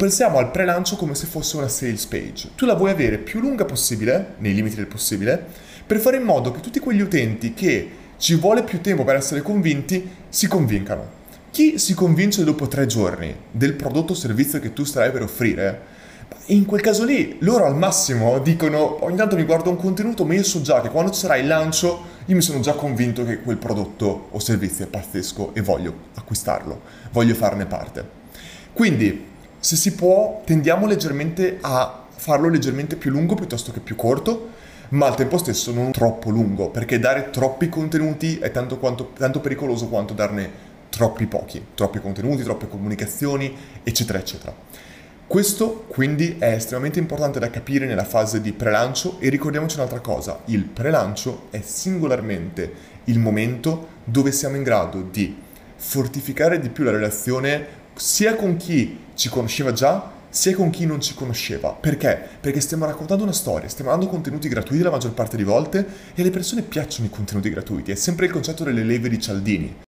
Pensiamo al pre-lancio come se fosse una sales page. Tu la vuoi avere più lunga possibile, nei limiti del possibile, per fare in modo che tutti quegli utenti che ci vuole più tempo per essere convinti si convincano. Chi si convince dopo tre giorni del prodotto o servizio che tu starai per offrire, in quel caso lì loro al massimo dicono ogni tanto mi guardo un contenuto ma io so già che quando ci sarà il lancio io mi sono già convinto che quel prodotto o servizio è pazzesco e voglio acquistarlo, voglio farne parte. Quindi se si può, tendiamo leggermente a farlo leggermente più lungo piuttosto che più corto, ma al tempo stesso non troppo lungo, perché dare troppi contenuti è tanto, quanto, tanto pericoloso quanto darne troppi pochi, troppi contenuti, troppe comunicazioni, eccetera, eccetera. Questo quindi è estremamente importante da capire nella fase di pre-lancio e ricordiamoci un'altra cosa, il pre-lancio è singolarmente il momento dove siamo in grado di fortificare di più la relazione sia con chi ci conosceva già, sia con chi non ci conosceva. Perché? Perché stiamo raccontando una storia, stiamo dando contenuti gratuiti la maggior parte delle volte e alle persone piacciono i contenuti gratuiti. È sempre il concetto delle leve di Cialdini.